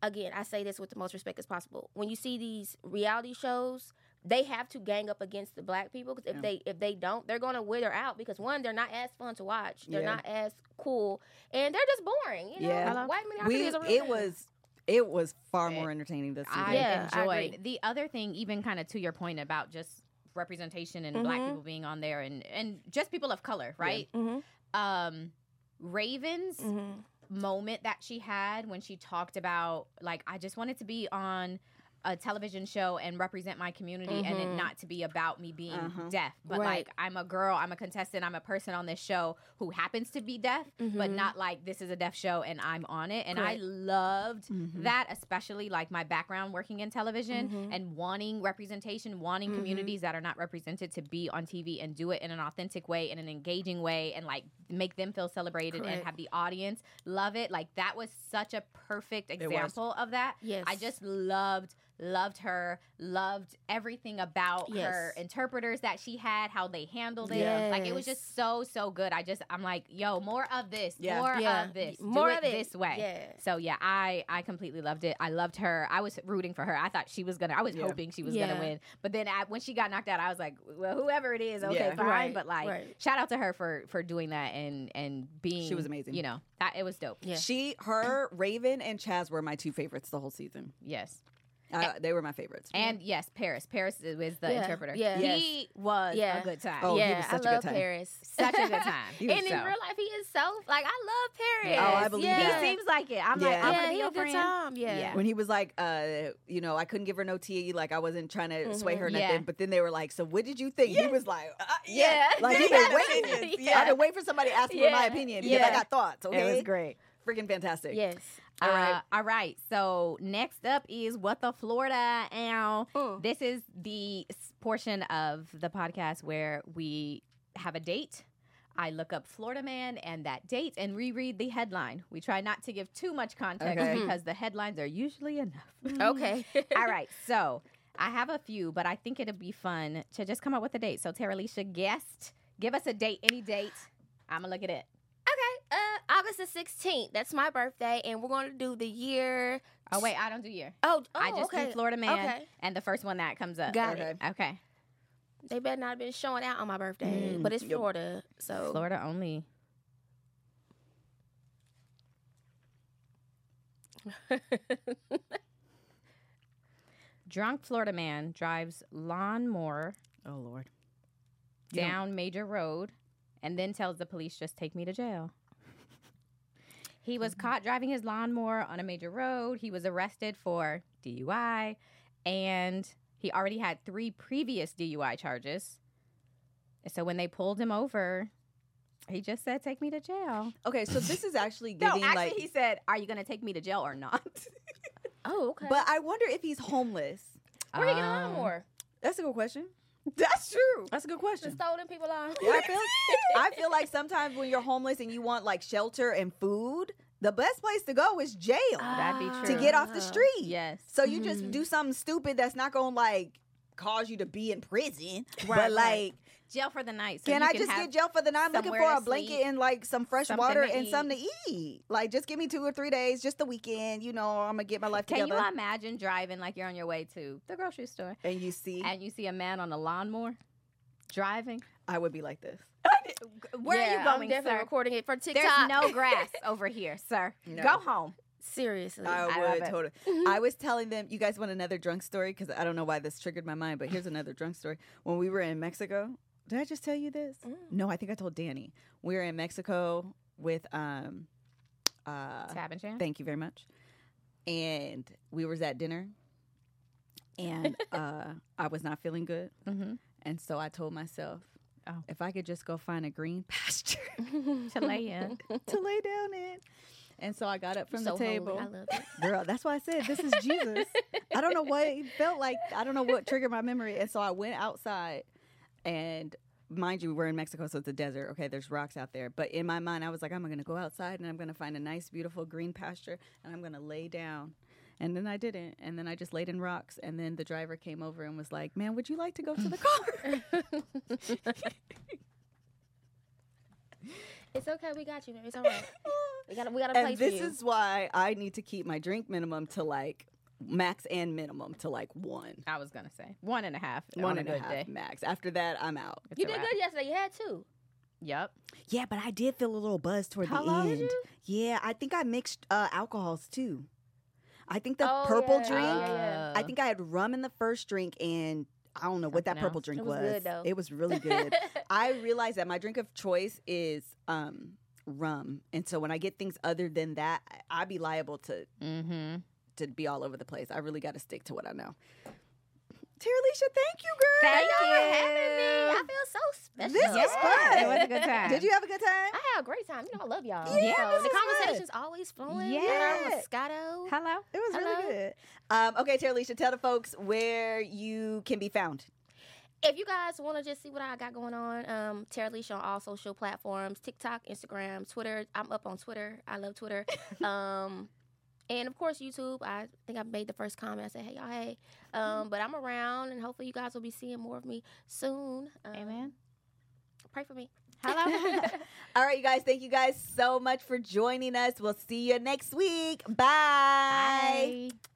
again, I say this with the most respect as possible. When you see these reality shows, they have to gang up against the black people because if Yeah. they if they don't, they're gonna wither out because one, they're not as fun to watch. They're Yeah. not as cool, and they're just boring. You know, Yeah. White mediocrity We is a real it thing. was it was far It- more entertaining this season. I Yeah, I enjoyed agree. the other thing, even kind of to your point about just representation and black Mhm. people being on there and and just people of color, right? Mhm. Um, Raven's Mhm. moment that she had when she talked about like I just wanted to be on a television show and represent my community and it Mhm. not to be about me being Uh-huh. deaf but Right. like I'm a girl I'm a contestant I'm a person on this show who happens to be deaf but Mhm. not like this is a deaf show and I'm on it and I Correct. loved Mhm. that especially like my background working in television Mhm. and wanting representation wanting Mhm. communities that are not represented to be on TV and do it in an authentic way in an engaging way and like make them feel celebrated and have the audience love it like that was such a perfect example of that Yes. I just loved loved her loved everything about her interpreters that she had how they handled it Yeah. like it was just so so good I just I'm like yo more of this Yeah. more yeah. of this More do of it it this way Yeah. so yeah, I I completely loved it. I loved her. I was rooting for her. I thought she was gonna. I was Yeah. hoping she was Yeah. gonna win. But then I, when she got knocked out, I was like, well, whoever it is, okay, Yeah. fine. Right, But like, right. shout out to her for for doing that and and being. She was amazing. You know that it was dope. Yeah. She, her, Raven, and Chaz were my two favorites the whole season. Yes. Uh, they were my favorites. And yes, Paris. Paris was the Yeah, interpreter. yeah. He was Yeah. a good time. Oh, he yeah, was I such a good time. Paris. Such a good time. He was and in so- real life, he is so like I love Paris. Oh, I believe yeah. that. He seems like it. I'm Yeah. like, I'm yeah, gonna be he your a good friend. time. Yeah. Yeah. when he was like, uh, you know, I couldn't give her no tea, like I wasn't trying to sway Mhm. her or Yeah. nothing. But then they were like, "So what did you think?" He was like, uh, Yeah. "Yeah, like He he been waiting. Yeah, I've Yeah. been waiting for somebody to ask me for my opinion because I got thoughts. Okay, It was great. freaking fantastic. Yes. All Uh, right. all right. So next up is what the Florida and Mm. this is the portion of the podcast where we have a date. I look up Florida man and that date and reread the headline. We try not to give too much context Okay. because the headlines are usually enough. Okay. all right. So I have a few, but I think it'd be fun to just come up with a date. So Terilisha, guest, give us a date, any date. I'm gonna look at it. Okay. Uh, August the sixteenth. That's my birthday, and we're going to do the year. Oh wait, I don't do year. Oh, oh I just okay. do Florida man Okay. and the first one that comes up. Got Okay. it. Okay. They better not have been showing out on my birthday, Mm, but it's yep. Florida, so Florida only. Drunk Florida man drives lawnmower Oh Lord. You don't- down major road and then tells the police just take me to jail. He was caught driving his lawnmower on a major road. He was arrested for DUI and he already had three previous DUI charges. So when they pulled him over, he just said take me to jail. Okay, so this is actually No, actually like. he said, "Are you going to take me to jail or not?" oh okay. But I wonder if he's homeless. where are you a Um, lawnmower? That's a good question. That's true. That's a good question. stole them people are. Yeah, I feel I feel like sometimes when you're homeless and you want like shelter and food, the best place to go is jail That'd be true. to get off the street. Yes. So you just Mhm. do something stupid that's not going to like cause you to be in prison, Right, but right. like, Jail for the night. so can you I just get jail for the night? I'm looking for a blanket sleep, and like some fresh something water to and something to eat. Like, just give me two or three days, just the weekend. You know, I'm gonna get my life Can together. you imagine driving like you're on your way to the grocery store and you see, and you see a man on a lawnmower driving? I would be like this. Where Yeah, are you I'm going, definitely sir? recording it for TikTok. There's no grass over here, sir. No. Go home. Seriously. I I love would it. totally. Mm-hmm. I was telling them, you guys want another drunk story? Because I don't know why this triggered my mind, but here's another drunk story. When we were in Mexico, did I just tell you this? Mm. No, I think I told Danny. We were in Mexico with um, uh, Tab and Jam. thank you very much, and we was at dinner, and uh, I was not feeling good, Mm-hmm. and so I told myself, Oh. if I could just go find a green pasture To lay in. to lay down in. And so I got up from so the table. I love it. Girl, that's why I said this is Jesus. I don't know what it felt like. I don't know what triggered my memory. And so I went outside and mind you, we're in Mexico, so it's a desert. Okay, there's rocks out there. But in my mind, I was like, I'm gonna go outside and I'm gonna find a nice, beautiful green pasture and I'm gonna lay down. And then I didn't. And then I just laid in rocks. And then the driver came over and was like, Man, would you like to go to the car? It's okay. We got you. baby. It's all right. We got we got a place and this is why I need to keep my drink minimum to like max and minimum to like one. I was gonna say one and a half. One on and a a good half day. max. After that, I'm out. It's you did wrap. good yesterday. You had two. Yep. Yeah, but I did feel a little buzz toward How the long end. did you? Yeah, I think I mixed uh, alcohols too. I think the Oh, purple yeah, drink. yeah, yeah. I think I had rum in the first drink, and I don't know what that purple else. drink It was good, though. It was really good. I realized that my drink of choice is um, rum, and so when I get things other than that, I- I'd be liable to Mm-hmm. To be all over the place. I really got to stick to what I know. Terilisha, thank you, girl. Thank Thank you for having me. I feel so special. This was fun. It was a good time. Did you have a good time? I had a great time. You know, I love y'all. Yeah, so this the was fun. conversation's always flowing. Yeah. Yeah. Moscato. Hello. It was Hello? really good. Um, okay, Terilisha, tell the folks where you can be found. If you guys want to just see what I got going on, um, Terilisha on all social platforms TikTok, Instagram, Twitter. I'm up on Twitter. I love Twitter. um, and of course, YouTube. I think I made the first comment. I said, hey, y'all, hey. Um, but I'm around, and hopefully, you guys will be seeing more of me soon. Um, Amen. Pray for me. Hello. All right, you guys, thank you guys so much for joining us. We'll see you next week. Bye. Bye.